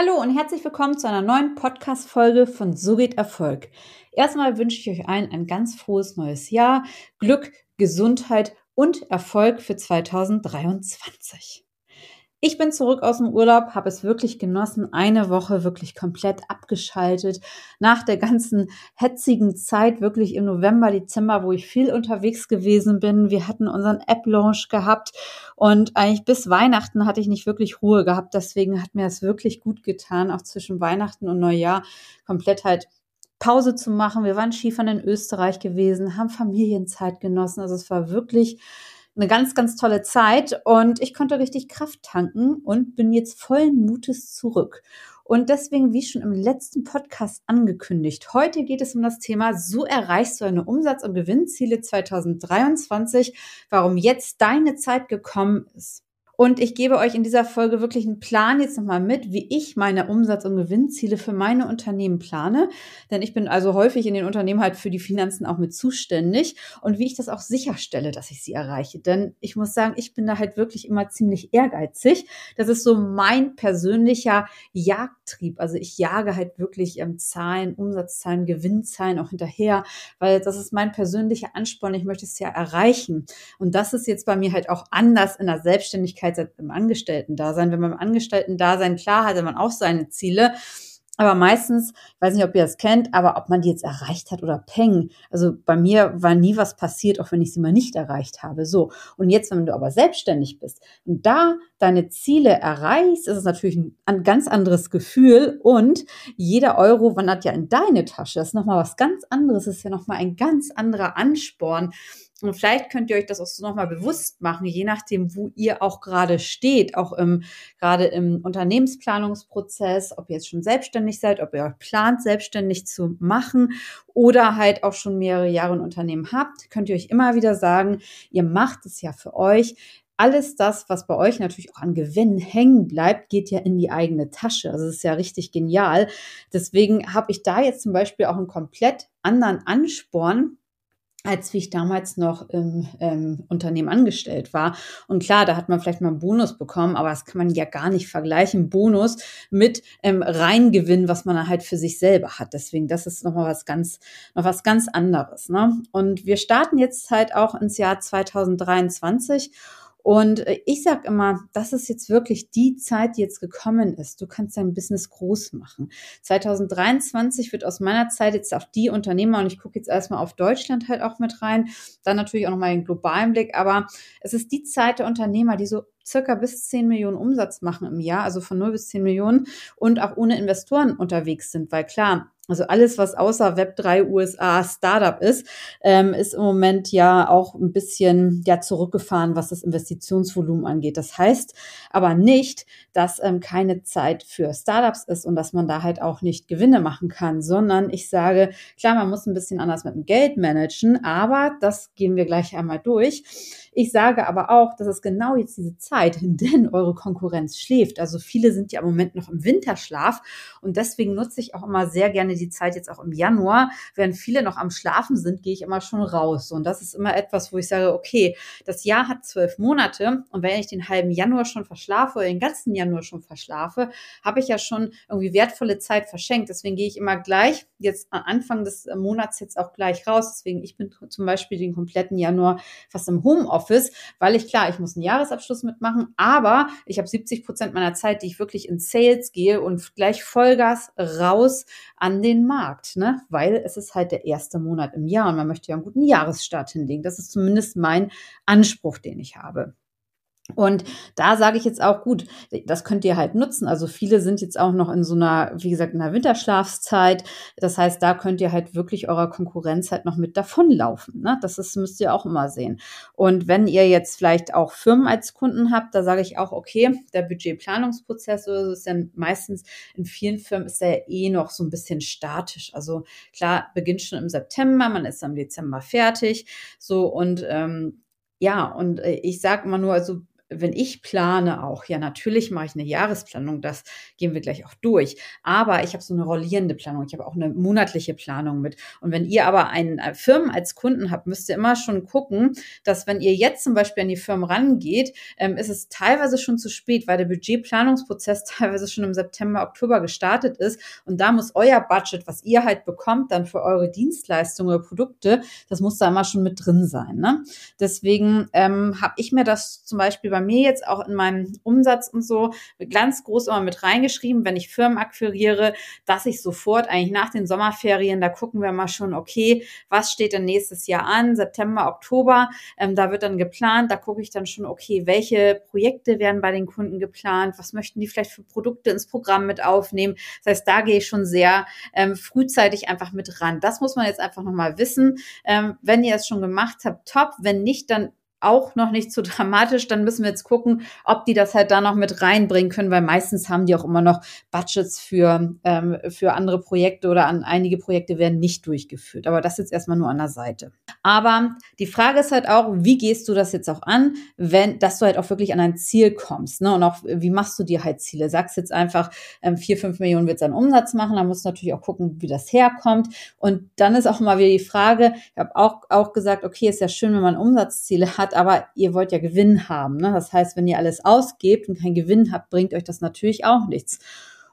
Hallo und herzlich willkommen zu einer neuen Podcast-Folge von So geht Erfolg. Erstmal wünsche ich euch allen ein ganz frohes neues Jahr, Glück, Gesundheit und Erfolg für 2023. Ich bin zurück aus dem Urlaub, habe es wirklich genossen, eine Woche wirklich komplett abgeschaltet. Nach der ganzen hetzigen Zeit, wirklich im November, Dezember, wo ich viel unterwegs gewesen bin. Wir hatten unseren App-Launch gehabt und eigentlich bis Weihnachten hatte ich nicht wirklich Ruhe gehabt. Deswegen hat mir es wirklich gut getan, auch zwischen Weihnachten und Neujahr komplett halt Pause zu machen. Wir waren Skifahren in Österreich gewesen, haben Familienzeit genossen. Also es war wirklich eine ganz, ganz tolle Zeit und ich konnte richtig Kraft tanken und bin jetzt vollen Mutes zurück. Und deswegen, wie schon im letzten Podcast angekündigt, heute geht es um das Thema, so erreichst du deine Umsatz- und Gewinnziele 2023, warum jetzt deine Zeit gekommen ist. Und ich gebe euch in dieser Folge wirklich einen Plan jetzt nochmal mit, wie ich meine Umsatz- und Gewinnziele für meine Unternehmen plane. Denn ich bin also häufig in den Unternehmen halt für die Finanzen auch mit zuständig und wie ich das auch sicherstelle, dass ich sie erreiche. Denn ich muss sagen, ich bin da halt wirklich immer ziemlich ehrgeizig. Das ist so mein persönlicher Jagdtrieb. Also ich jage halt wirklich ähm, Zahlen, Umsatzzahlen, Gewinnzahlen auch hinterher, weil das ist mein persönlicher Ansporn. Ich möchte es ja erreichen. Und das ist jetzt bei mir halt auch anders in der Selbstständigkeit Abhängigkeit im Angestellten-Dasein. Wenn man im Angestellten-Dasein, klar hatte man auch seine Ziele, aber meistens, ich weiß nicht, ob ihr das kennt, aber ob man die jetzt erreicht hat oder peng. Also bei mir war nie was passiert, auch wenn ich sie mal nicht erreicht habe. So. Und jetzt, wenn du aber selbstständig bist und da deine Ziele erreichst, ist es natürlich ein ganz anderes Gefühl und jeder Euro wandert ja in deine Tasche. Das ist nochmal was ganz anderes. Das ist ja nochmal ein ganz anderer Ansporn. Und vielleicht könnt ihr euch das auch so nochmal bewusst machen, je nachdem, wo ihr auch gerade steht, auch im, gerade im Unternehmensplanungsprozess, ob ihr jetzt schon selbstständig seid, ob ihr euch plant, selbstständig zu machen oder halt auch schon mehrere Jahre ein Unternehmen habt, könnt ihr euch immer wieder sagen, ihr macht es ja für euch. Alles das, was bei euch natürlich auch an Gewinn hängen bleibt, geht ja in die eigene Tasche. Also es ist ja richtig genial. Deswegen habe ich da jetzt zum Beispiel auch einen komplett anderen Ansporn, als wie ich damals noch im ähm, Unternehmen angestellt war. Und klar, da hat man vielleicht mal einen Bonus bekommen, aber das kann man ja gar nicht vergleichen. Bonus mit ähm, Reingewinn, was man halt für sich selber hat. Deswegen, das ist nochmal was ganz, noch was ganz anderes. Ne? Und wir starten jetzt halt auch ins Jahr 2023 und äh, ich sage immer, das ist jetzt wirklich die Zeit, die jetzt gekommen ist. Du kannst dein Business groß machen. 2023 wird aus meiner Zeit jetzt auch die Unternehmer, und ich gucke jetzt erstmal auf Deutschland halt auch mit rein, dann natürlich auch nochmal einen globalen Blick, aber es ist die Zeit der Unternehmer, die so circa bis 10 Millionen Umsatz machen im Jahr, also von 0 bis 10 Millionen und auch ohne Investoren unterwegs sind, weil klar, also alles, was außer Web3 USA Startup ist, ähm, ist im Moment ja auch ein bisschen ja zurückgefahren, was das Investitionsvolumen angeht. Das heißt aber nicht, dass ähm, keine Zeit für Startups ist und dass man da halt auch nicht Gewinne machen kann, sondern ich sage, klar, man muss ein bisschen anders mit dem Geld managen, aber das gehen wir gleich einmal durch. Ich sage aber auch, dass es genau jetzt diese Zeit, in der eure Konkurrenz schläft. Also viele sind ja im Moment noch im Winterschlaf und deswegen nutze ich auch immer sehr gerne die Zeit jetzt auch im Januar, während viele noch am Schlafen sind, gehe ich immer schon raus. Und das ist immer etwas, wo ich sage, okay, das Jahr hat zwölf Monate und wenn ich den halben Januar schon verschlafe oder den ganzen Januar schon verschlafe, habe ich ja schon irgendwie wertvolle Zeit verschenkt. Deswegen gehe ich immer gleich jetzt am Anfang des Monats jetzt auch gleich raus. Deswegen, ich bin zum Beispiel den kompletten Januar fast im Homeoffice, weil ich klar, ich muss einen Jahresabschluss mitmachen, aber ich habe 70 Prozent meiner Zeit, die ich wirklich in Sales gehe und gleich Vollgas raus an den Markt, ne? weil es ist halt der erste Monat im Jahr und man möchte ja einen guten Jahresstart hinlegen. Das ist zumindest mein Anspruch, den ich habe. Und da sage ich jetzt auch, gut, das könnt ihr halt nutzen. Also viele sind jetzt auch noch in so einer, wie gesagt, in einer Winterschlafszeit. Das heißt, da könnt ihr halt wirklich eurer Konkurrenz halt noch mit davonlaufen. Ne? Das ist, müsst ihr auch immer sehen. Und wenn ihr jetzt vielleicht auch Firmen als Kunden habt, da sage ich auch, okay, der Budgetplanungsprozess oder so ist dann meistens in vielen Firmen ist ja eh noch so ein bisschen statisch. Also klar, beginnt schon im September, man ist am Dezember fertig. So und ähm, ja, und äh, ich sage immer nur, also wenn ich plane auch, ja, natürlich mache ich eine Jahresplanung, das gehen wir gleich auch durch. Aber ich habe so eine rollierende Planung. Ich habe auch eine monatliche Planung mit. Und wenn ihr aber einen äh, Firmen als Kunden habt, müsst ihr immer schon gucken, dass wenn ihr jetzt zum Beispiel an die Firmen rangeht, ähm, ist es teilweise schon zu spät, weil der Budgetplanungsprozess teilweise schon im September, Oktober gestartet ist. Und da muss euer Budget, was ihr halt bekommt, dann für eure Dienstleistungen oder Produkte, das muss da immer schon mit drin sein. Ne? Deswegen ähm, habe ich mir das zum Beispiel bei mir jetzt auch in meinem Umsatz und so ganz groß immer mit reingeschrieben, wenn ich Firmen akquiriere, dass ich sofort eigentlich nach den Sommerferien, da gucken wir mal schon, okay, was steht denn nächstes Jahr an, September, Oktober, ähm, da wird dann geplant, da gucke ich dann schon, okay, welche Projekte werden bei den Kunden geplant, was möchten die vielleicht für Produkte ins Programm mit aufnehmen. Das heißt, da gehe ich schon sehr ähm, frühzeitig einfach mit ran. Das muss man jetzt einfach nochmal wissen. Ähm, wenn ihr es schon gemacht habt, top. Wenn nicht, dann auch noch nicht so dramatisch. Dann müssen wir jetzt gucken, ob die das halt da noch mit reinbringen können, weil meistens haben die auch immer noch Budgets für, ähm, für andere Projekte oder an einige Projekte werden nicht durchgeführt. Aber das jetzt erstmal nur an der Seite. Aber die Frage ist halt auch, wie gehst du das jetzt auch an, wenn, dass du halt auch wirklich an ein Ziel kommst, ne? Und auch, wie machst du dir halt Ziele? Sagst jetzt einfach, ähm, vier, fünf Millionen wird seinen Umsatz machen, dann musst du natürlich auch gucken, wie das herkommt. Und dann ist auch mal wieder die Frage, ich habe auch, auch gesagt, okay, ist ja schön, wenn man Umsatzziele hat, hat, aber ihr wollt ja Gewinn haben. Ne? Das heißt, wenn ihr alles ausgebt und keinen Gewinn habt, bringt euch das natürlich auch nichts.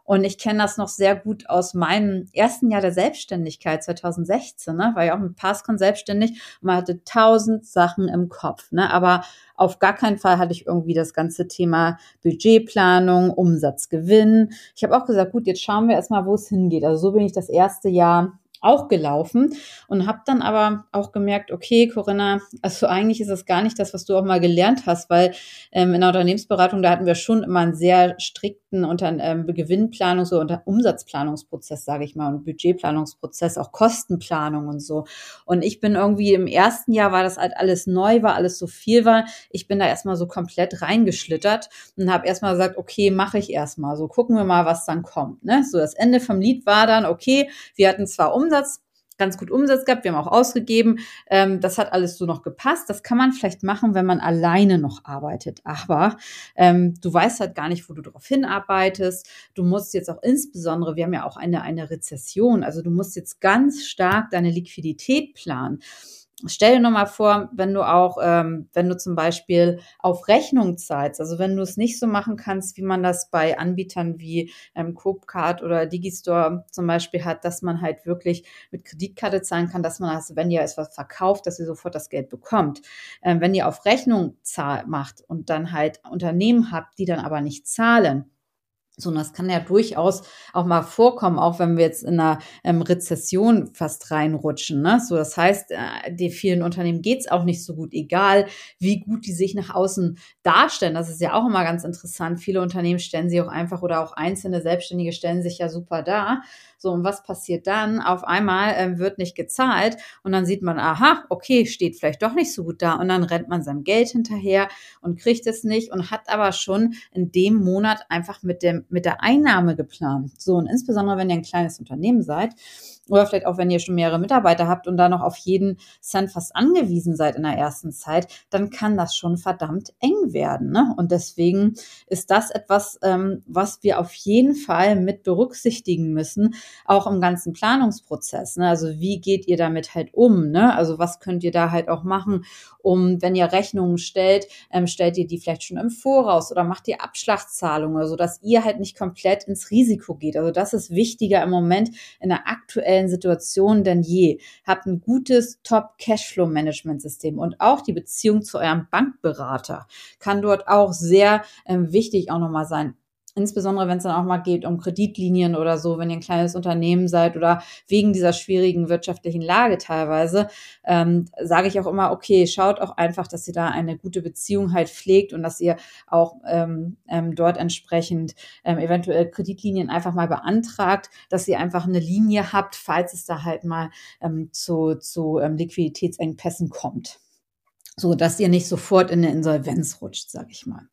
Und ich kenne das noch sehr gut aus meinem ersten Jahr der Selbstständigkeit 2016, ne? war ja auch mit Passcon selbstständig und man hatte tausend Sachen im Kopf. Ne? Aber auf gar keinen Fall hatte ich irgendwie das ganze Thema Budgetplanung, Umsatzgewinn. Ich habe auch gesagt, gut, jetzt schauen wir erstmal, wo es hingeht. Also so bin ich das erste Jahr auch gelaufen und habe dann aber auch gemerkt, okay, Corinna, also eigentlich ist das gar nicht das, was du auch mal gelernt hast, weil ähm, in der Unternehmensberatung, da hatten wir schon immer einen sehr strikten unter ähm, Gewinnplanung, so unter Umsatzplanungsprozess, sage ich mal, und Budgetplanungsprozess, auch Kostenplanung und so. Und ich bin irgendwie im ersten Jahr war das halt alles neu, war alles so viel war. Ich bin da erstmal so komplett reingeschlittert und habe erstmal gesagt, okay, mache ich erstmal. So gucken wir mal, was dann kommt. Ne? So das Ende vom Lied war dann, okay, wir hatten zwar Umsatz, Umsatz, ganz gut Umsatz gehabt, wir haben auch ausgegeben. Ähm, das hat alles so noch gepasst. Das kann man vielleicht machen, wenn man alleine noch arbeitet. Aber ähm, du weißt halt gar nicht, wo du darauf hinarbeitest. Du musst jetzt auch insbesondere, wir haben ja auch eine, eine Rezession, also du musst jetzt ganz stark deine Liquidität planen. Stell dir nochmal vor, wenn du auch, ähm, wenn du zum Beispiel auf Rechnung zahlst, also wenn du es nicht so machen kannst, wie man das bei Anbietern wie ähm, Coopcard oder Digistore zum Beispiel hat, dass man halt wirklich mit Kreditkarte zahlen kann, dass man das, wenn ihr etwas verkauft, dass ihr sofort das Geld bekommt. Ähm, wenn ihr auf Rechnung zahl macht und dann halt Unternehmen habt, die dann aber nicht zahlen, so, und das kann ja durchaus auch mal vorkommen, auch wenn wir jetzt in einer ähm, Rezession fast reinrutschen. Ne? So, das heißt, äh, die vielen Unternehmen geht's auch nicht so gut, egal wie gut die sich nach außen darstellen. Das ist ja auch immer ganz interessant. Viele Unternehmen stellen sie auch einfach oder auch einzelne Selbstständige stellen sich ja super dar. So, und was passiert dann? Auf einmal ähm, wird nicht gezahlt und dann sieht man, aha, okay, steht vielleicht doch nicht so gut da und dann rennt man seinem Geld hinterher und kriegt es nicht und hat aber schon in dem Monat einfach mit dem, mit der Einnahme geplant. So, und insbesondere wenn ihr ein kleines Unternehmen seid, oder vielleicht auch, wenn ihr schon mehrere Mitarbeiter habt und da noch auf jeden Cent fast angewiesen seid in der ersten Zeit, dann kann das schon verdammt eng werden. Ne? Und deswegen ist das etwas, ähm, was wir auf jeden Fall mit berücksichtigen müssen, auch im ganzen Planungsprozess. Ne? Also wie geht ihr damit halt um? Ne? Also was könnt ihr da halt auch machen, um, wenn ihr Rechnungen stellt, ähm, stellt ihr die vielleicht schon im Voraus oder macht ihr Abschlagszahlungen, sodass ihr halt nicht komplett ins Risiko geht. Also das ist wichtiger im Moment in der aktuellen aktuellen Situation denn je. Habt ein gutes Top-Cashflow-Management-System und auch die Beziehung zu eurem Bankberater kann dort auch sehr ähm, wichtig auch nochmal sein. Insbesondere wenn es dann auch mal geht um Kreditlinien oder so, wenn ihr ein kleines Unternehmen seid oder wegen dieser schwierigen wirtschaftlichen Lage teilweise, ähm, sage ich auch immer, okay, schaut auch einfach, dass ihr da eine gute Beziehung halt pflegt und dass ihr auch ähm, ähm, dort entsprechend ähm, eventuell Kreditlinien einfach mal beantragt, dass ihr einfach eine Linie habt, falls es da halt mal ähm, zu, zu ähm, Liquiditätsengpässen kommt. So dass ihr nicht sofort in eine Insolvenz rutscht, sage ich mal.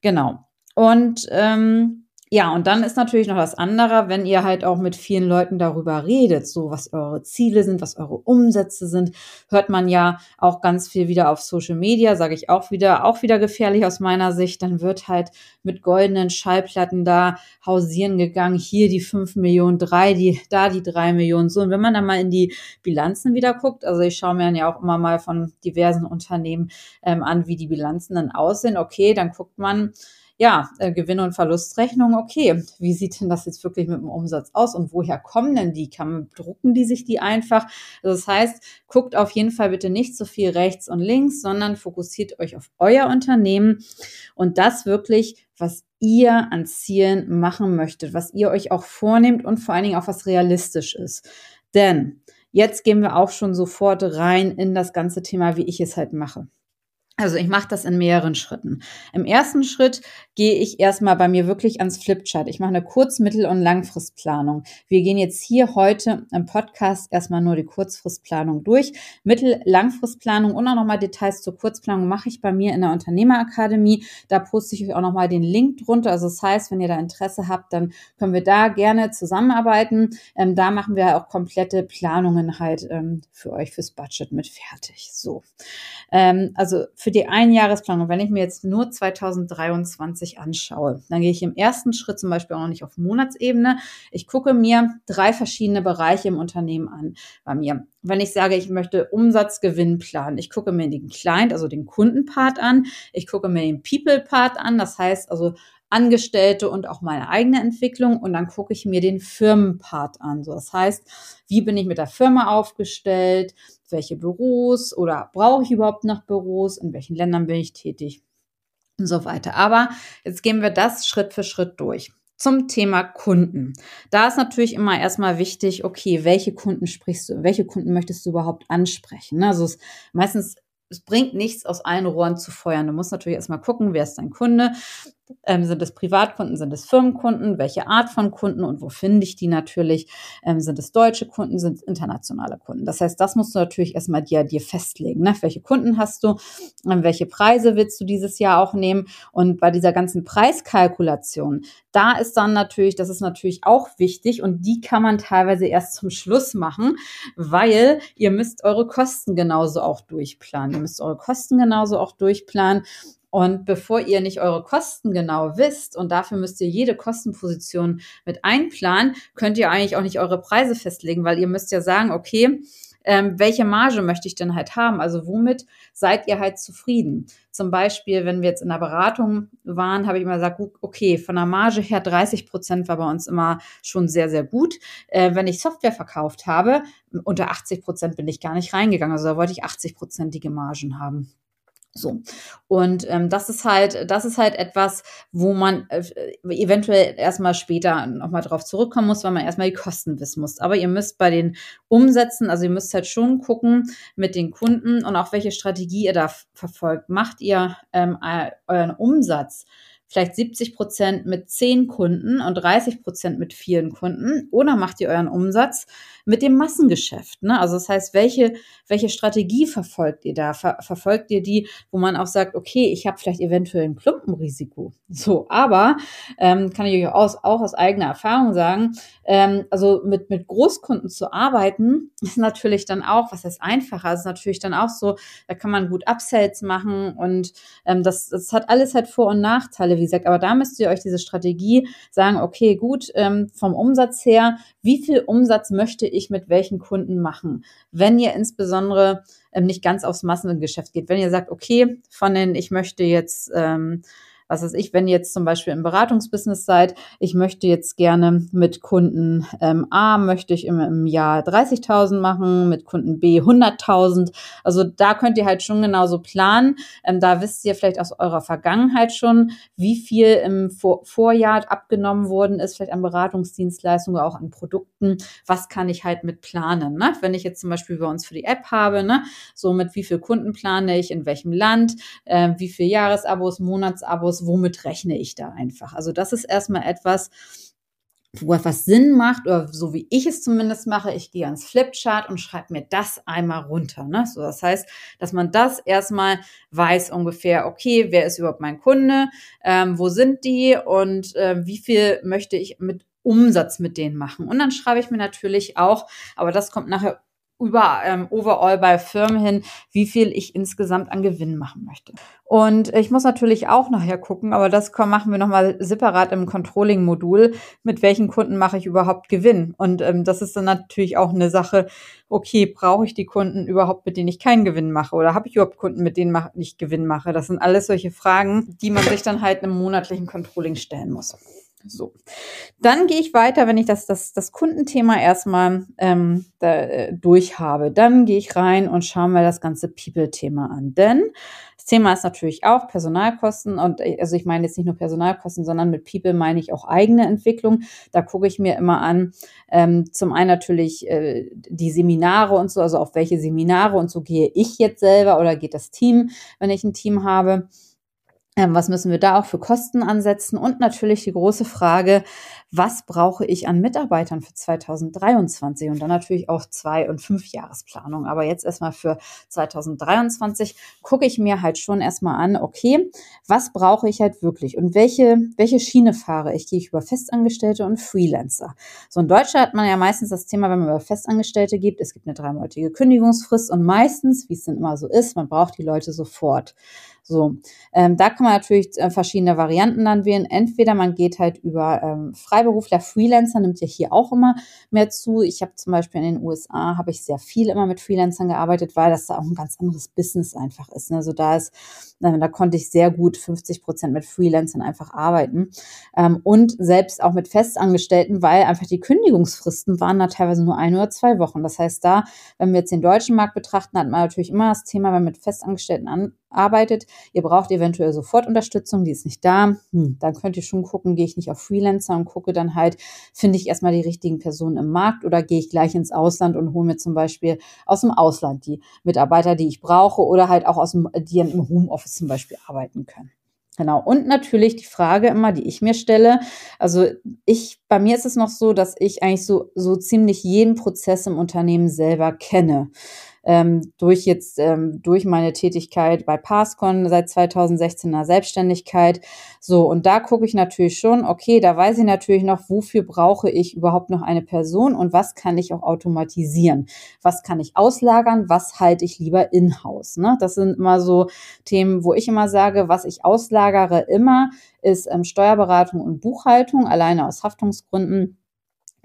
Genau. Und ähm, ja, und dann ist natürlich noch das andere, wenn ihr halt auch mit vielen Leuten darüber redet, so was eure Ziele sind, was eure Umsätze sind, hört man ja auch ganz viel wieder auf Social Media, sage ich auch wieder, auch wieder gefährlich aus meiner Sicht. Dann wird halt mit goldenen Schallplatten da hausieren gegangen, hier die fünf Millionen, drei, die, da die drei Millionen, so. Und wenn man dann mal in die Bilanzen wieder guckt, also ich schaue mir dann ja auch immer mal von diversen Unternehmen ähm, an, wie die Bilanzen dann aussehen, okay, dann guckt man, ja, äh, Gewinn- und Verlustrechnung, okay, wie sieht denn das jetzt wirklich mit dem Umsatz aus und woher kommen denn die? Kann, drucken die sich die einfach? Also das heißt, guckt auf jeden Fall bitte nicht so viel rechts und links, sondern fokussiert euch auf euer Unternehmen und das wirklich, was ihr an Zielen machen möchtet, was ihr euch auch vornehmt und vor allen Dingen auch was realistisch ist. Denn jetzt gehen wir auch schon sofort rein in das ganze Thema, wie ich es halt mache. Also ich mache das in mehreren Schritten. Im ersten Schritt gehe ich erstmal bei mir wirklich ans Flipchart. Ich mache eine Kurz-, Mittel- und Langfristplanung. Wir gehen jetzt hier heute im Podcast erstmal nur die Kurzfristplanung durch. Mittel-, Langfristplanung und auch nochmal Details zur Kurzplanung mache ich bei mir in der Unternehmerakademie. Da poste ich euch auch nochmal den Link drunter. Also das heißt, wenn ihr da Interesse habt, dann können wir da gerne zusammenarbeiten. Ähm, da machen wir auch komplette Planungen halt ähm, für euch fürs Budget mit fertig. So. Ähm, also für die Einjahresplanung, wenn ich mir jetzt nur 2023 anschaue, dann gehe ich im ersten Schritt zum Beispiel auch noch nicht auf Monatsebene. Ich gucke mir drei verschiedene Bereiche im Unternehmen an bei mir. Wenn ich sage, ich möchte Umsatzgewinn planen, ich gucke mir den Client, also den Kundenpart an, ich gucke mir den People-Part an, das heißt also Angestellte und auch meine eigene Entwicklung und dann gucke ich mir den Firmenpart an. So, das heißt, wie bin ich mit der Firma aufgestellt? Welche Büros oder brauche ich überhaupt noch Büros? In welchen Ländern bin ich tätig? Und so weiter. Aber jetzt gehen wir das Schritt für Schritt durch. Zum Thema Kunden. Da ist natürlich immer erstmal wichtig, okay, welche Kunden sprichst du, welche Kunden möchtest du überhaupt ansprechen? Also es, meistens es bringt nichts, aus allen Rohren zu feuern. Du musst natürlich erstmal gucken, wer ist dein Kunde, ähm, sind es Privatkunden, sind es Firmenkunden, welche Art von Kunden und wo finde ich die natürlich? Ähm, sind es deutsche Kunden, sind es internationale Kunden? Das heißt, das musst du natürlich erstmal dir, dir festlegen. Ne? Welche Kunden hast du? Ähm, welche Preise willst du dieses Jahr auch nehmen? Und bei dieser ganzen Preiskalkulation, da ist dann natürlich, das ist natürlich auch wichtig und die kann man teilweise erst zum Schluss machen, weil ihr müsst eure Kosten genauso auch durchplanen. Ihr müsst eure Kosten genauso auch durchplanen und bevor ihr nicht eure Kosten genau wisst und dafür müsst ihr jede Kostenposition mit einplanen, könnt ihr eigentlich auch nicht eure Preise festlegen, weil ihr müsst ja sagen, okay, ähm, welche Marge möchte ich denn halt haben? Also womit seid ihr halt zufrieden? Zum Beispiel, wenn wir jetzt in der Beratung waren, habe ich immer gesagt, okay, von der Marge her 30 Prozent war bei uns immer schon sehr, sehr gut. Äh, wenn ich Software verkauft habe, unter 80 Prozent bin ich gar nicht reingegangen. Also da wollte ich 80 prozentige Margen haben. So. Und ähm, das ist halt, das ist halt etwas, wo man äh, eventuell erstmal später nochmal drauf zurückkommen muss, weil man erstmal die Kosten wissen muss. Aber ihr müsst bei den Umsätzen, also ihr müsst halt schon gucken mit den Kunden und auch welche Strategie ihr da verfolgt. Macht ihr ähm, euren Umsatz vielleicht 70 Prozent mit zehn Kunden und 30 Prozent mit vielen Kunden oder macht ihr euren Umsatz mit dem Massengeschäft? Ne? Also das heißt, welche, welche Strategie verfolgt ihr da? Ver verfolgt ihr die, wo man auch sagt, okay, ich habe vielleicht eventuell ein Klumpenrisiko. So, aber ähm, kann ich euch aus, auch aus eigener Erfahrung sagen, ähm, also mit, mit Großkunden zu arbeiten, ist natürlich dann auch, was heißt einfacher, ist natürlich dann auch so, da kann man gut Upsells machen und ähm, das, das hat alles halt Vor- und Nachteile wie gesagt, aber da müsst ihr euch diese Strategie sagen, okay, gut, ähm, vom Umsatz her, wie viel Umsatz möchte ich mit welchen Kunden machen? Wenn ihr insbesondere ähm, nicht ganz aufs Massengeschäft geht, wenn ihr sagt, okay, von den, ich möchte jetzt ähm, was weiß ich, wenn ihr jetzt zum Beispiel im Beratungsbusiness seid, ich möchte jetzt gerne mit Kunden ähm, A, möchte ich im, im Jahr 30.000 machen, mit Kunden B 100.000. Also da könnt ihr halt schon genauso planen. Ähm, da wisst ihr vielleicht aus eurer Vergangenheit schon, wie viel im Vor Vorjahr abgenommen worden ist, vielleicht an Beratungsdienstleistungen, auch an Produkten. Was kann ich halt mit planen? Ne? Wenn ich jetzt zum Beispiel bei uns für die App habe, ne? so mit wie viel Kunden plane ich, in welchem Land, äh, wie viel Jahresabos, Monatsabos, aus, womit rechne ich da einfach. Also das ist erstmal etwas, wo etwas Sinn macht oder so wie ich es zumindest mache, ich gehe ans Flipchart und schreibe mir das einmal runter. Ne? So, das heißt, dass man das erstmal weiß ungefähr, okay, wer ist überhaupt mein Kunde, ähm, wo sind die und äh, wie viel möchte ich mit Umsatz mit denen machen. Und dann schreibe ich mir natürlich auch, aber das kommt nachher über ähm, overall bei Firmen hin, wie viel ich insgesamt an Gewinn machen möchte. Und ich muss natürlich auch nachher gucken, aber das machen wir nochmal separat im Controlling-Modul, mit welchen Kunden mache ich überhaupt Gewinn. Und ähm, das ist dann natürlich auch eine Sache, okay, brauche ich die Kunden überhaupt, mit denen ich keinen Gewinn mache? Oder habe ich überhaupt Kunden, mit denen ich Gewinn mache? Das sind alles solche Fragen, die man sich dann halt im monatlichen Controlling stellen muss. So, dann gehe ich weiter, wenn ich das, das, das Kundenthema erstmal ähm, da, äh, durch habe. Dann gehe ich rein und schaue mir das ganze People-Thema an. Denn das Thema ist natürlich auch Personalkosten und äh, also ich meine jetzt nicht nur Personalkosten, sondern mit People meine ich auch eigene Entwicklung. Da gucke ich mir immer an, ähm, zum einen natürlich äh, die Seminare und so, also auf welche Seminare und so gehe ich jetzt selber oder geht das Team, wenn ich ein Team habe. Ähm, was müssen wir da auch für Kosten ansetzen? Und natürlich die große Frage, was brauche ich an Mitarbeitern für 2023 und dann natürlich auch zwei- und fünf Jahresplanung. Aber jetzt erstmal für 2023 gucke ich mir halt schon erstmal an, okay, was brauche ich halt wirklich und welche, welche Schiene fahre ich? Gehe ich über Festangestellte und Freelancer? So in Deutschland hat man ja meistens das Thema, wenn man über Festangestellte gibt, es gibt eine dreimonatige Kündigungsfrist und meistens, wie es dann immer so ist, man braucht die Leute sofort. So, ähm, da kann man natürlich äh, verschiedene Varianten dann wählen. Entweder man geht halt über ähm, Freiberufler, Freelancer nimmt ja hier auch immer mehr zu. Ich habe zum Beispiel in den USA habe ich sehr viel immer mit Freelancern gearbeitet, weil das da auch ein ganz anderes Business einfach ist. Ne? Also da ist, da konnte ich sehr gut 50 Prozent mit Freelancern einfach arbeiten ähm, und selbst auch mit Festangestellten, weil einfach die Kündigungsfristen waren da teilweise nur ein oder zwei Wochen. Das heißt, da, wenn wir jetzt den deutschen Markt betrachten, hat man natürlich immer das Thema, wenn man mit Festangestellten an, arbeitet, ihr braucht eventuell Sofortunterstützung, die ist nicht da, hm, dann könnt ihr schon gucken, gehe ich nicht auf Freelancer und gucke dann halt, finde ich erstmal die richtigen Personen im Markt oder gehe ich gleich ins Ausland und hole mir zum Beispiel aus dem Ausland die Mitarbeiter, die ich brauche oder halt auch aus dem, die im Homeoffice zum Beispiel arbeiten können. Genau. Und natürlich die Frage immer, die ich mir stelle. Also ich, bei mir ist es noch so, dass ich eigentlich so, so ziemlich jeden Prozess im Unternehmen selber kenne ähm, durch jetzt ähm, durch meine Tätigkeit bei Passcon seit 2016 in der Selbstständigkeit. So, und da gucke ich natürlich schon, okay, da weiß ich natürlich noch, wofür brauche ich überhaupt noch eine Person und was kann ich auch automatisieren? Was kann ich auslagern? Was halte ich lieber in-house? Ne? Das sind immer so Themen, wo ich immer sage, was ich auslagere immer, ist ähm, Steuerberatung und Buchhaltung, alleine aus Haftungsgründen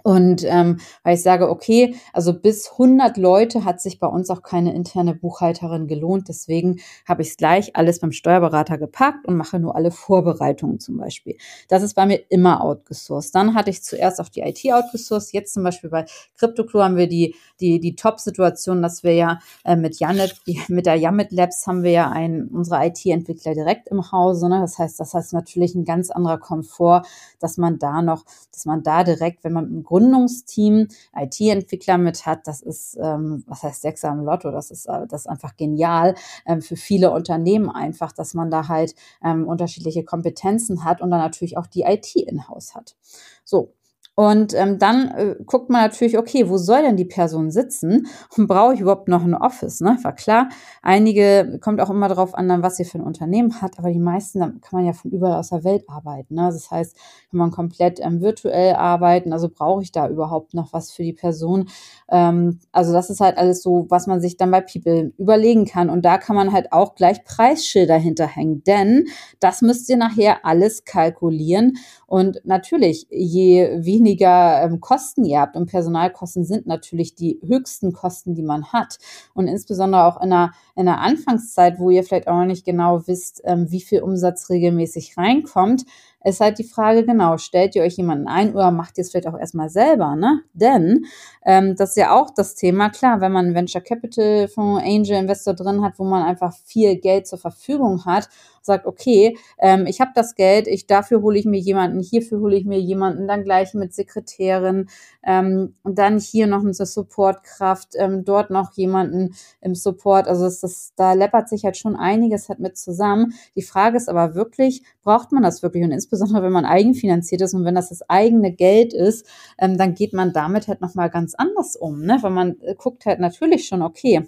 und ähm, weil ich sage, okay, also bis 100 Leute hat sich bei uns auch keine interne Buchhalterin gelohnt. Deswegen habe ich es gleich alles beim Steuerberater gepackt und mache nur alle Vorbereitungen zum Beispiel. Das ist bei mir immer outgesourced. Dann hatte ich zuerst auch die IT outgesourced. Jetzt zum Beispiel bei CryptoClue haben wir die, die, die Top-Situation, dass wir ja äh, mit Janet, mit der Yamit Labs haben wir ja einen, unsere IT-Entwickler direkt im Hause. Ne? Das heißt, das heißt natürlich ein ganz anderer Komfort, dass man da noch, dass man da direkt, wenn man im Gründungsteam IT-Entwickler mit hat, das ist, ähm, was heißt Sechser im Lotto, das ist, äh, das ist einfach genial ähm, für viele Unternehmen einfach, dass man da halt ähm, unterschiedliche Kompetenzen hat und dann natürlich auch die IT in-house hat. So, und ähm, dann äh, guckt man natürlich, okay, wo soll denn die Person sitzen? Und brauche ich überhaupt noch ein Office? Ne? War klar, einige kommt auch immer darauf an, was ihr für ein Unternehmen hat, aber die meisten, da kann man ja von überall aus der Welt arbeiten. Ne? Das heißt, kann man komplett ähm, virtuell arbeiten, also brauche ich da überhaupt noch was für die Person? Ähm, also das ist halt alles so, was man sich dann bei People überlegen kann. Und da kann man halt auch gleich Preisschilder hinterhängen, denn das müsst ihr nachher alles kalkulieren. Und natürlich, je weniger ähm, Kosten ihr habt, und Personalkosten sind natürlich die höchsten Kosten, die man hat. Und insbesondere auch in einer, in einer Anfangszeit, wo ihr vielleicht auch noch nicht genau wisst, ähm, wie viel Umsatz regelmäßig reinkommt, ist halt die Frage, genau, stellt ihr euch jemanden ein oder macht ihr es vielleicht auch erstmal selber, ne? Denn ähm, das ist ja auch das Thema, klar, wenn man einen Venture Capital Fonds, Angel Investor drin hat, wo man einfach viel Geld zur Verfügung hat sagt, okay, ähm, ich habe das Geld, ich dafür hole ich mir jemanden, hierfür hole ich mir jemanden, dann gleich mit Sekretärin ähm, und dann hier noch eine Supportkraft, ähm, dort noch jemanden im Support. Also es, das, da läppert sich halt schon einiges halt mit zusammen. Die Frage ist aber wirklich, braucht man das wirklich? Und insbesondere, wenn man eigenfinanziert ist und wenn das das eigene Geld ist, ähm, dann geht man damit halt nochmal ganz anders um, ne? Weil man äh, guckt halt natürlich schon, okay,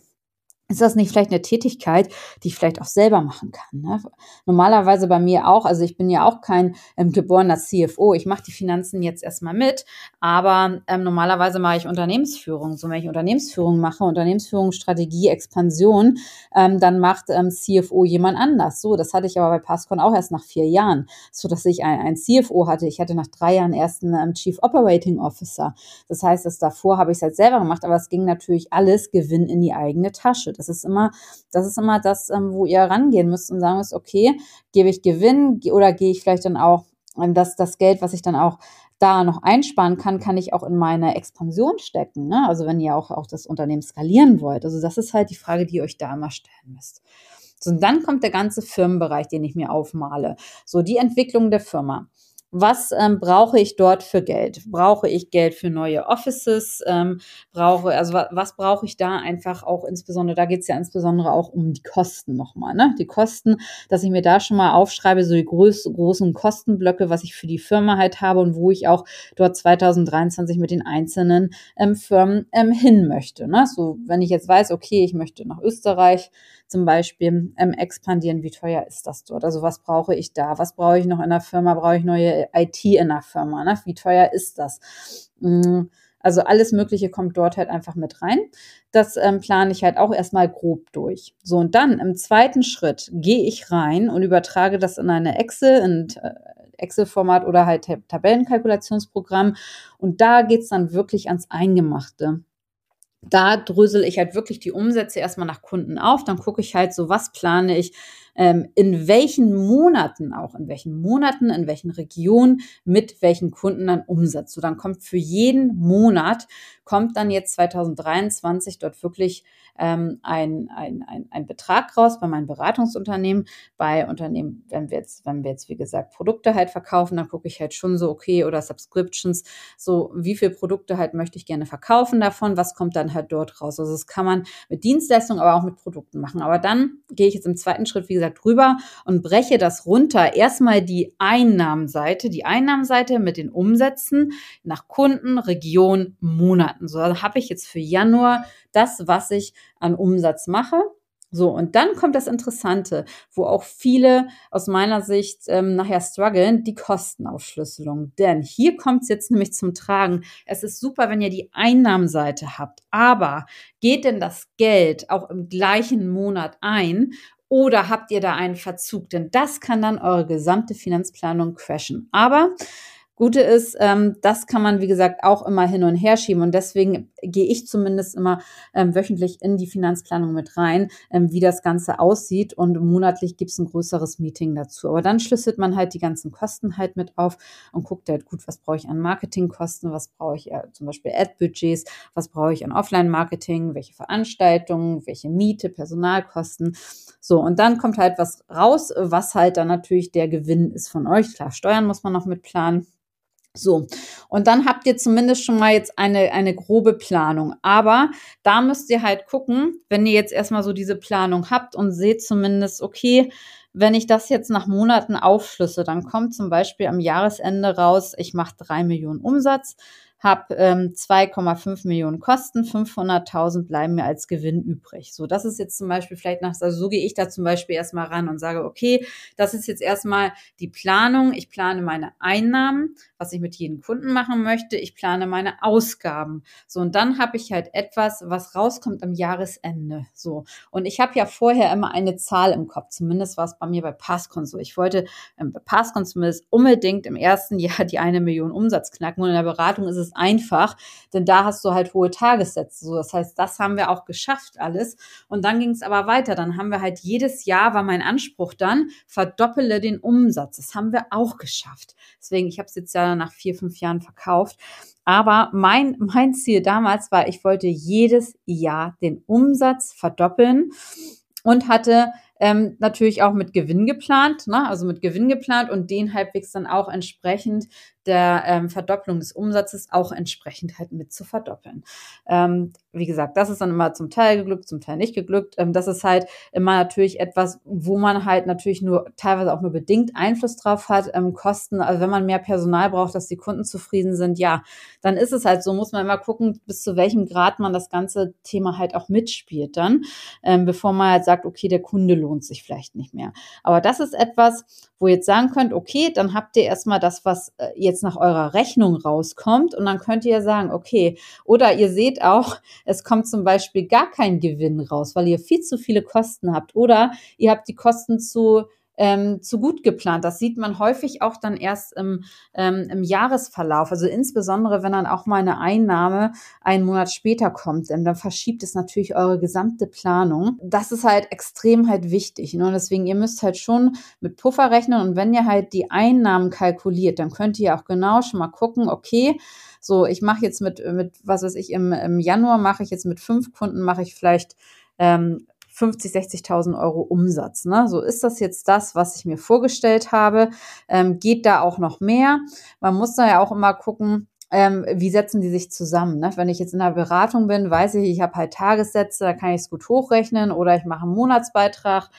ist das nicht vielleicht eine Tätigkeit, die ich vielleicht auch selber machen kann? Ne? Normalerweise bei mir auch, also ich bin ja auch kein ähm, geborener CFO, ich mache die Finanzen jetzt erstmal mit, aber ähm, normalerweise mache ich Unternehmensführung. So wenn ich Unternehmensführung mache, Unternehmensführung, Strategie, Expansion, ähm, dann macht ähm, CFO jemand anders. So, das hatte ich aber bei Passcon auch erst nach vier Jahren, so dass ich ein, ein CFO hatte. Ich hatte nach drei Jahren erst einen ähm, Chief Operating Officer. Das heißt, das davor habe ich es halt selber gemacht, aber es ging natürlich alles Gewinn in die eigene Tasche. Das ist immer, das ist immer das, ähm, wo ihr rangehen müsst und sagen müsst, okay, gebe ich Gewinn oder gehe ich vielleicht dann auch ähm, das, das Geld, was ich dann auch da noch einsparen kann, kann ich auch in meine Expansion stecken. Ne? Also wenn ihr auch, auch das Unternehmen skalieren wollt. Also das ist halt die Frage, die ihr euch da immer stellen müsst. So, und dann kommt der ganze Firmenbereich, den ich mir aufmale. So, die Entwicklung der Firma was ähm, brauche ich dort für Geld? Brauche ich Geld für neue Offices? Ähm, brauche, also was, was brauche ich da einfach auch insbesondere, da geht es ja insbesondere auch um die Kosten nochmal, ne? Die Kosten, dass ich mir da schon mal aufschreibe, so die groß, großen Kostenblöcke, was ich für die Firma halt habe und wo ich auch dort 2023 mit den einzelnen ähm, Firmen ähm, hin möchte. Ne? So, wenn ich jetzt weiß, okay, ich möchte nach Österreich, zum Beispiel ähm, expandieren, wie teuer ist das dort? Also was brauche ich da? Was brauche ich noch in der Firma? Brauche ich neue IT in der Firma? Ne? Wie teuer ist das? Mhm. Also alles Mögliche kommt dort halt einfach mit rein. Das ähm, plane ich halt auch erstmal grob durch. So, und dann im zweiten Schritt gehe ich rein und übertrage das in eine Excel, in äh, Excel-Format oder halt Tabellenkalkulationsprogramm. Und da geht's dann wirklich ans Eingemachte da drösel ich halt wirklich die Umsätze erstmal nach Kunden auf. Dann gucke ich halt so, was plane ich, ähm, in welchen Monaten auch, in welchen Monaten, in welchen Regionen, mit welchen Kunden dann Umsatz. So, dann kommt für jeden Monat, kommt dann jetzt 2023 dort wirklich ähm, ein, ein, ein, ein Betrag raus bei meinen Beratungsunternehmen. Bei Unternehmen, wenn wir jetzt, wenn wir jetzt, wie gesagt, Produkte halt verkaufen, dann gucke ich halt schon so, okay, oder Subscriptions, so wie viele Produkte halt möchte ich gerne verkaufen davon, was kommt dann halt dort raus. Also das kann man mit Dienstleistungen, aber auch mit Produkten machen. Aber dann gehe ich jetzt im zweiten Schritt, wie gesagt, rüber und breche das runter. Erstmal die Einnahmenseite, die Einnahmenseite mit den Umsätzen nach Kunden, Region, Monaten. So, also habe ich jetzt für Januar das, was ich an Umsatz mache. So, und dann kommt das Interessante, wo auch viele aus meiner Sicht ähm, nachher strugglen, die Kostenaufschlüsselung. Denn hier kommt es jetzt nämlich zum Tragen. Es ist super, wenn ihr die Einnahmenseite habt, aber geht denn das Geld auch im gleichen Monat ein oder habt ihr da einen Verzug? Denn das kann dann eure gesamte Finanzplanung crashen. Aber Gute ist, ähm, das kann man, wie gesagt, auch immer hin und her schieben. Und deswegen gehe ich zumindest immer ähm, wöchentlich in die Finanzplanung mit rein, ähm, wie das Ganze aussieht. Und monatlich gibt es ein größeres Meeting dazu. Aber dann schlüsselt man halt die ganzen Kosten halt mit auf und guckt halt, gut, was brauche ich an Marketingkosten, was brauche ich äh, zum Beispiel Ad-Budgets, was brauche ich an Offline-Marketing, welche Veranstaltungen, welche Miete, Personalkosten. So, und dann kommt halt was raus, was halt dann natürlich der Gewinn ist von euch. Klar, Steuern muss man noch mit planen. So, und dann habt ihr zumindest schon mal jetzt eine, eine grobe Planung. Aber da müsst ihr halt gucken, wenn ihr jetzt erstmal so diese Planung habt und seht zumindest, okay, wenn ich das jetzt nach Monaten aufschlüsse, dann kommt zum Beispiel am Jahresende raus, ich mache drei Millionen Umsatz habe ähm, 2,5 Millionen Kosten, 500.000 bleiben mir als Gewinn übrig. So, das ist jetzt zum Beispiel vielleicht nach, also so gehe ich da zum Beispiel erstmal ran und sage, okay, das ist jetzt erstmal die Planung. Ich plane meine Einnahmen, was ich mit jedem Kunden machen möchte. Ich plane meine Ausgaben. So, und dann habe ich halt etwas, was rauskommt am Jahresende. So, und ich habe ja vorher immer eine Zahl im Kopf. Zumindest war es bei mir bei Passcon so. Ich wollte ähm, bei Passcon zumindest unbedingt im ersten Jahr die eine Million Umsatz knacken. Und in der Beratung ist es einfach, denn da hast du halt hohe Tagessätze. So, das heißt, das haben wir auch geschafft alles. Und dann ging es aber weiter. Dann haben wir halt jedes Jahr war mein Anspruch dann, verdoppele den Umsatz. Das haben wir auch geschafft. Deswegen, ich habe es jetzt ja nach vier, fünf Jahren verkauft. Aber mein, mein Ziel damals war, ich wollte jedes Jahr den Umsatz verdoppeln und hatte ähm, natürlich auch mit Gewinn geplant, ne? also mit Gewinn geplant und den halbwegs dann auch entsprechend der ähm, Verdopplung des Umsatzes auch entsprechend halt mit zu verdoppeln. Ähm, wie gesagt, das ist dann immer zum Teil geglückt, zum Teil nicht geglückt. Ähm, das ist halt immer natürlich etwas, wo man halt natürlich nur teilweise auch nur bedingt Einfluss drauf hat. Ähm, Kosten, also wenn man mehr Personal braucht, dass die Kunden zufrieden sind, ja, dann ist es halt so, muss man immer gucken, bis zu welchem Grad man das ganze Thema halt auch mitspielt dann, ähm, bevor man halt sagt, okay, der Kunde lohnt sich vielleicht nicht mehr. Aber das ist etwas, wo ihr jetzt sagen könnt, okay, dann habt ihr erstmal das, was äh, jetzt nach eurer Rechnung rauskommt und dann könnt ihr sagen, okay, oder ihr seht auch, es kommt zum Beispiel gar kein Gewinn raus, weil ihr viel zu viele Kosten habt oder ihr habt die Kosten zu ähm, zu gut geplant. Das sieht man häufig auch dann erst im, ähm, im Jahresverlauf. Also insbesondere, wenn dann auch mal eine Einnahme einen Monat später kommt, denn dann verschiebt es natürlich eure gesamte Planung. Das ist halt extrem halt wichtig. Ne? Und deswegen, ihr müsst halt schon mit Puffer rechnen. Und wenn ihr halt die Einnahmen kalkuliert, dann könnt ihr auch genau schon mal gucken, okay, so, ich mache jetzt mit, mit, was weiß ich, im, im Januar mache ich jetzt mit fünf Kunden, mache ich vielleicht ähm, 50, 60.000 Euro Umsatz. Ne? So ist das jetzt das, was ich mir vorgestellt habe. Ähm, geht da auch noch mehr? Man muss da ja auch immer gucken, ähm, wie setzen die sich zusammen? Ne? Wenn ich jetzt in der Beratung bin, weiß ich, ich habe halt Tagessätze, da kann ich es gut hochrechnen oder ich mache einen Monatsbeitrag.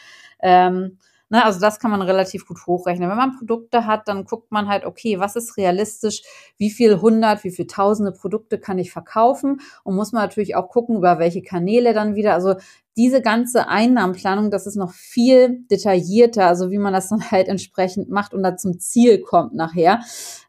Ähm, Ne, also das kann man relativ gut hochrechnen. Wenn man Produkte hat, dann guckt man halt, okay, was ist realistisch, wie viel hundert, wie viel tausende Produkte kann ich verkaufen und muss man natürlich auch gucken, über welche Kanäle dann wieder. Also diese ganze Einnahmenplanung, das ist noch viel detaillierter, also wie man das dann halt entsprechend macht und da zum Ziel kommt nachher.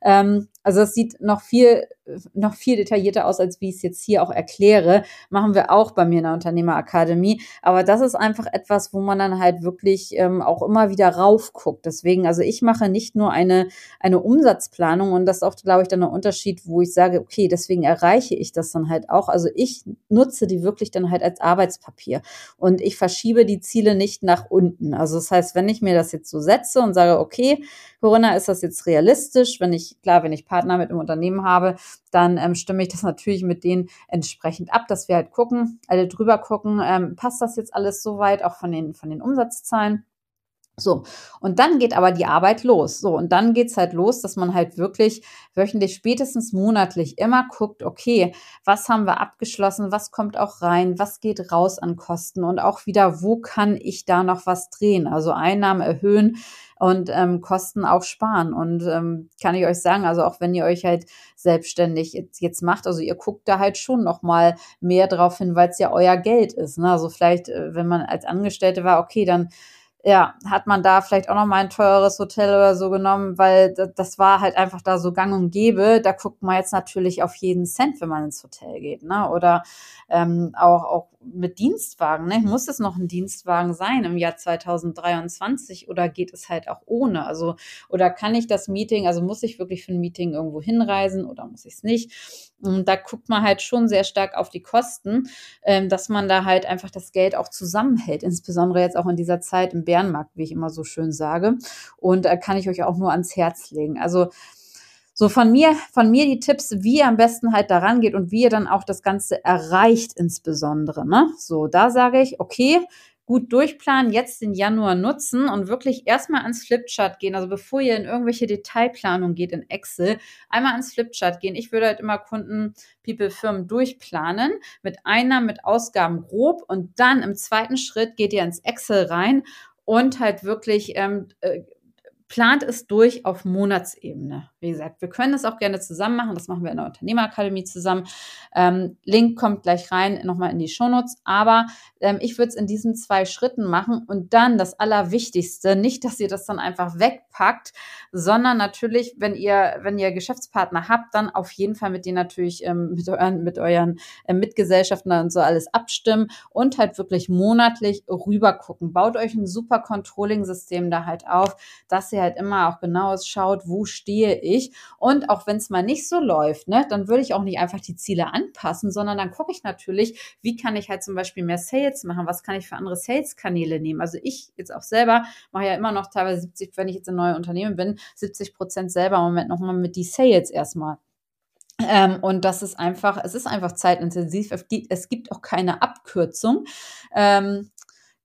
Ähm, also das sieht noch viel, noch viel detaillierter aus, als wie ich es jetzt hier auch erkläre. Machen wir auch bei mir in der Unternehmerakademie. Aber das ist einfach etwas, wo man dann halt wirklich ähm, auch immer wieder raufguckt. Deswegen, also ich mache nicht nur eine, eine Umsatzplanung und das ist auch, glaube ich, dann ein Unterschied, wo ich sage, okay, deswegen erreiche ich das dann halt auch. Also ich nutze die wirklich dann halt als Arbeitspapier und ich verschiebe die Ziele nicht nach unten. Also das heißt, wenn ich mir das jetzt so setze und sage, okay, Corinna, ist das jetzt realistisch? Wenn ich, klar, wenn ich Partner mit im Unternehmen habe, dann ähm, stimme ich das natürlich mit denen entsprechend ab, dass wir halt gucken, alle drüber gucken, ähm, passt das jetzt alles soweit, auch von den, von den Umsatzzahlen. So, und dann geht aber die Arbeit los. So, und dann geht's halt los, dass man halt wirklich wöchentlich, spätestens monatlich immer guckt, okay, was haben wir abgeschlossen, was kommt auch rein, was geht raus an Kosten und auch wieder, wo kann ich da noch was drehen? Also Einnahmen erhöhen und ähm, Kosten auch sparen. Und ähm, kann ich euch sagen, also auch wenn ihr euch halt selbstständig jetzt, jetzt macht, also ihr guckt da halt schon noch mal mehr drauf hin, weil es ja euer Geld ist. Ne? Also vielleicht, äh, wenn man als Angestellte war, okay, dann ja, hat man da vielleicht auch noch mal ein teures Hotel oder so genommen, weil das war halt einfach da so gang und gäbe. Da guckt man jetzt natürlich auf jeden Cent, wenn man ins Hotel geht, ne? Oder ähm, auch, auch mit Dienstwagen, ne? Muss es noch ein Dienstwagen sein im Jahr 2023 oder geht es halt auch ohne? Also, oder kann ich das Meeting, also muss ich wirklich für ein Meeting irgendwo hinreisen oder muss ich es nicht? Und da guckt man halt schon sehr stark auf die Kosten, ähm, dass man da halt einfach das Geld auch zusammenhält, insbesondere jetzt auch in dieser Zeit im Bärenmarkt, wie ich immer so schön sage. Und äh, kann ich euch auch nur ans Herz legen. Also so von mir, von mir die Tipps, wie ihr am besten halt daran geht und wie ihr dann auch das Ganze erreicht, insbesondere. Ne? So, da sage ich, okay, gut durchplanen, jetzt den Januar nutzen und wirklich erstmal ans Flipchart gehen. Also bevor ihr in irgendwelche Detailplanung geht in Excel, einmal ans Flipchart gehen. Ich würde halt immer Kunden, People, Firmen durchplanen mit Einnahmen, mit Ausgaben grob und dann im zweiten Schritt geht ihr ins Excel rein und halt wirklich ähm, äh, plant es durch auf Monatsebene. Wie gesagt, wir können es auch gerne zusammen machen. Das machen wir in der Unternehmerakademie zusammen. Ähm, Link kommt gleich rein, nochmal in die Shownotes. Aber ähm, ich würde es in diesen zwei Schritten machen und dann das Allerwichtigste, nicht, dass ihr das dann einfach wegpackt, sondern natürlich, wenn ihr, wenn ihr Geschäftspartner habt, dann auf jeden Fall mit denen natürlich ähm, mit euren, mit euren äh, Mitgesellschaften und so alles abstimmen und halt wirklich monatlich rüber gucken. Baut euch ein super Controlling-System da halt auf, dass ihr ihr halt immer auch genau schaut, wo stehe ich. Und auch wenn es mal nicht so läuft, ne, dann würde ich auch nicht einfach die Ziele anpassen, sondern dann gucke ich natürlich, wie kann ich halt zum Beispiel mehr Sales machen, was kann ich für andere Sales-Kanäle nehmen. Also ich jetzt auch selber mache ja immer noch teilweise 70, wenn ich jetzt ein neues Unternehmen bin, 70 Prozent selber im Moment nochmal mit die Sales erstmal. Ähm, und das ist einfach, es ist einfach zeitintensiv. Es gibt, auch keine Abkürzung. Ähm,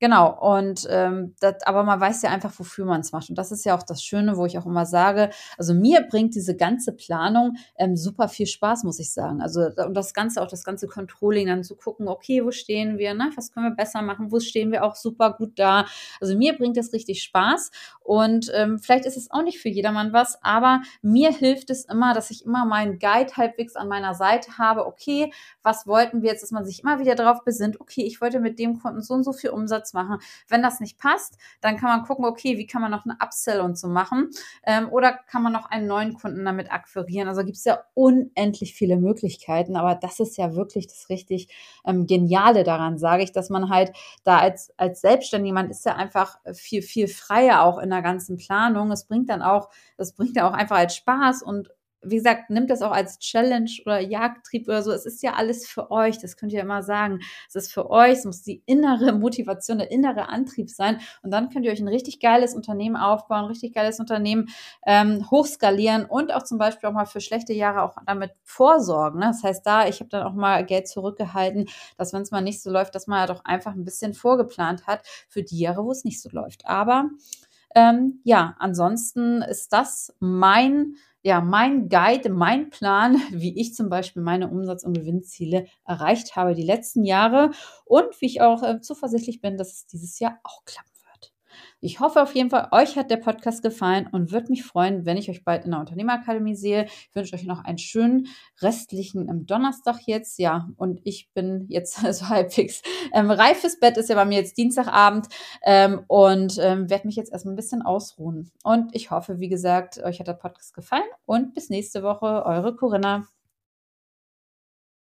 Genau, und ähm, das, aber man weiß ja einfach, wofür man es macht. Und das ist ja auch das Schöne, wo ich auch immer sage, also mir bringt diese ganze Planung ähm, super viel Spaß, muss ich sagen. Also und das Ganze, auch das ganze Controlling, dann zu gucken, okay, wo stehen wir, ne? was können wir besser machen, wo stehen wir auch super gut da. Also mir bringt das richtig Spaß. Und ähm, vielleicht ist es auch nicht für jedermann was, aber mir hilft es immer, dass ich immer meinen Guide halbwegs an meiner Seite habe. Okay, was wollten wir jetzt, dass man sich immer wieder darauf besinnt, okay, ich wollte mit dem Kunden so und so viel Umsatz machen. Wenn das nicht passt, dann kann man gucken, okay, wie kann man noch eine Upsell und so machen? Ähm, oder kann man noch einen neuen Kunden damit akquirieren? Also gibt es ja unendlich viele Möglichkeiten, aber das ist ja wirklich das richtig ähm, Geniale daran, sage ich, dass man halt da als, als Selbstständiger, man ist ja einfach viel, viel freier auch in der ganzen Planung. Es bringt dann auch, das bringt ja auch einfach als Spaß und wie gesagt, nimmt das auch als Challenge oder Jagdtrieb oder so. Es ist ja alles für euch. Das könnt ihr immer sagen. Es ist für euch. Es muss die innere Motivation, der innere Antrieb sein. Und dann könnt ihr euch ein richtig geiles Unternehmen aufbauen, ein richtig geiles Unternehmen ähm, hochskalieren und auch zum Beispiel auch mal für schlechte Jahre auch damit vorsorgen. Ne? Das heißt, da, ich habe dann auch mal Geld zurückgehalten, dass wenn es mal nicht so läuft, dass man ja doch einfach ein bisschen vorgeplant hat für die Jahre, wo es nicht so läuft. Aber ähm, ja, ansonsten ist das mein ja, mein Guide, mein Plan, wie ich zum Beispiel meine Umsatz- und Gewinnziele erreicht habe die letzten Jahre und wie ich auch äh, zuversichtlich bin, dass es dieses Jahr auch klappt. Ich hoffe auf jeden Fall, euch hat der Podcast gefallen und würde mich freuen, wenn ich euch bald in der Unternehmerakademie sehe. Ich wünsche euch noch einen schönen restlichen ähm, Donnerstag jetzt. Ja, und ich bin jetzt so halbwegs ähm, reifes Bett, ist ja bei mir jetzt Dienstagabend ähm, und ähm, werde mich jetzt erstmal ein bisschen ausruhen. Und ich hoffe, wie gesagt, euch hat der Podcast gefallen und bis nächste Woche, eure Corinna.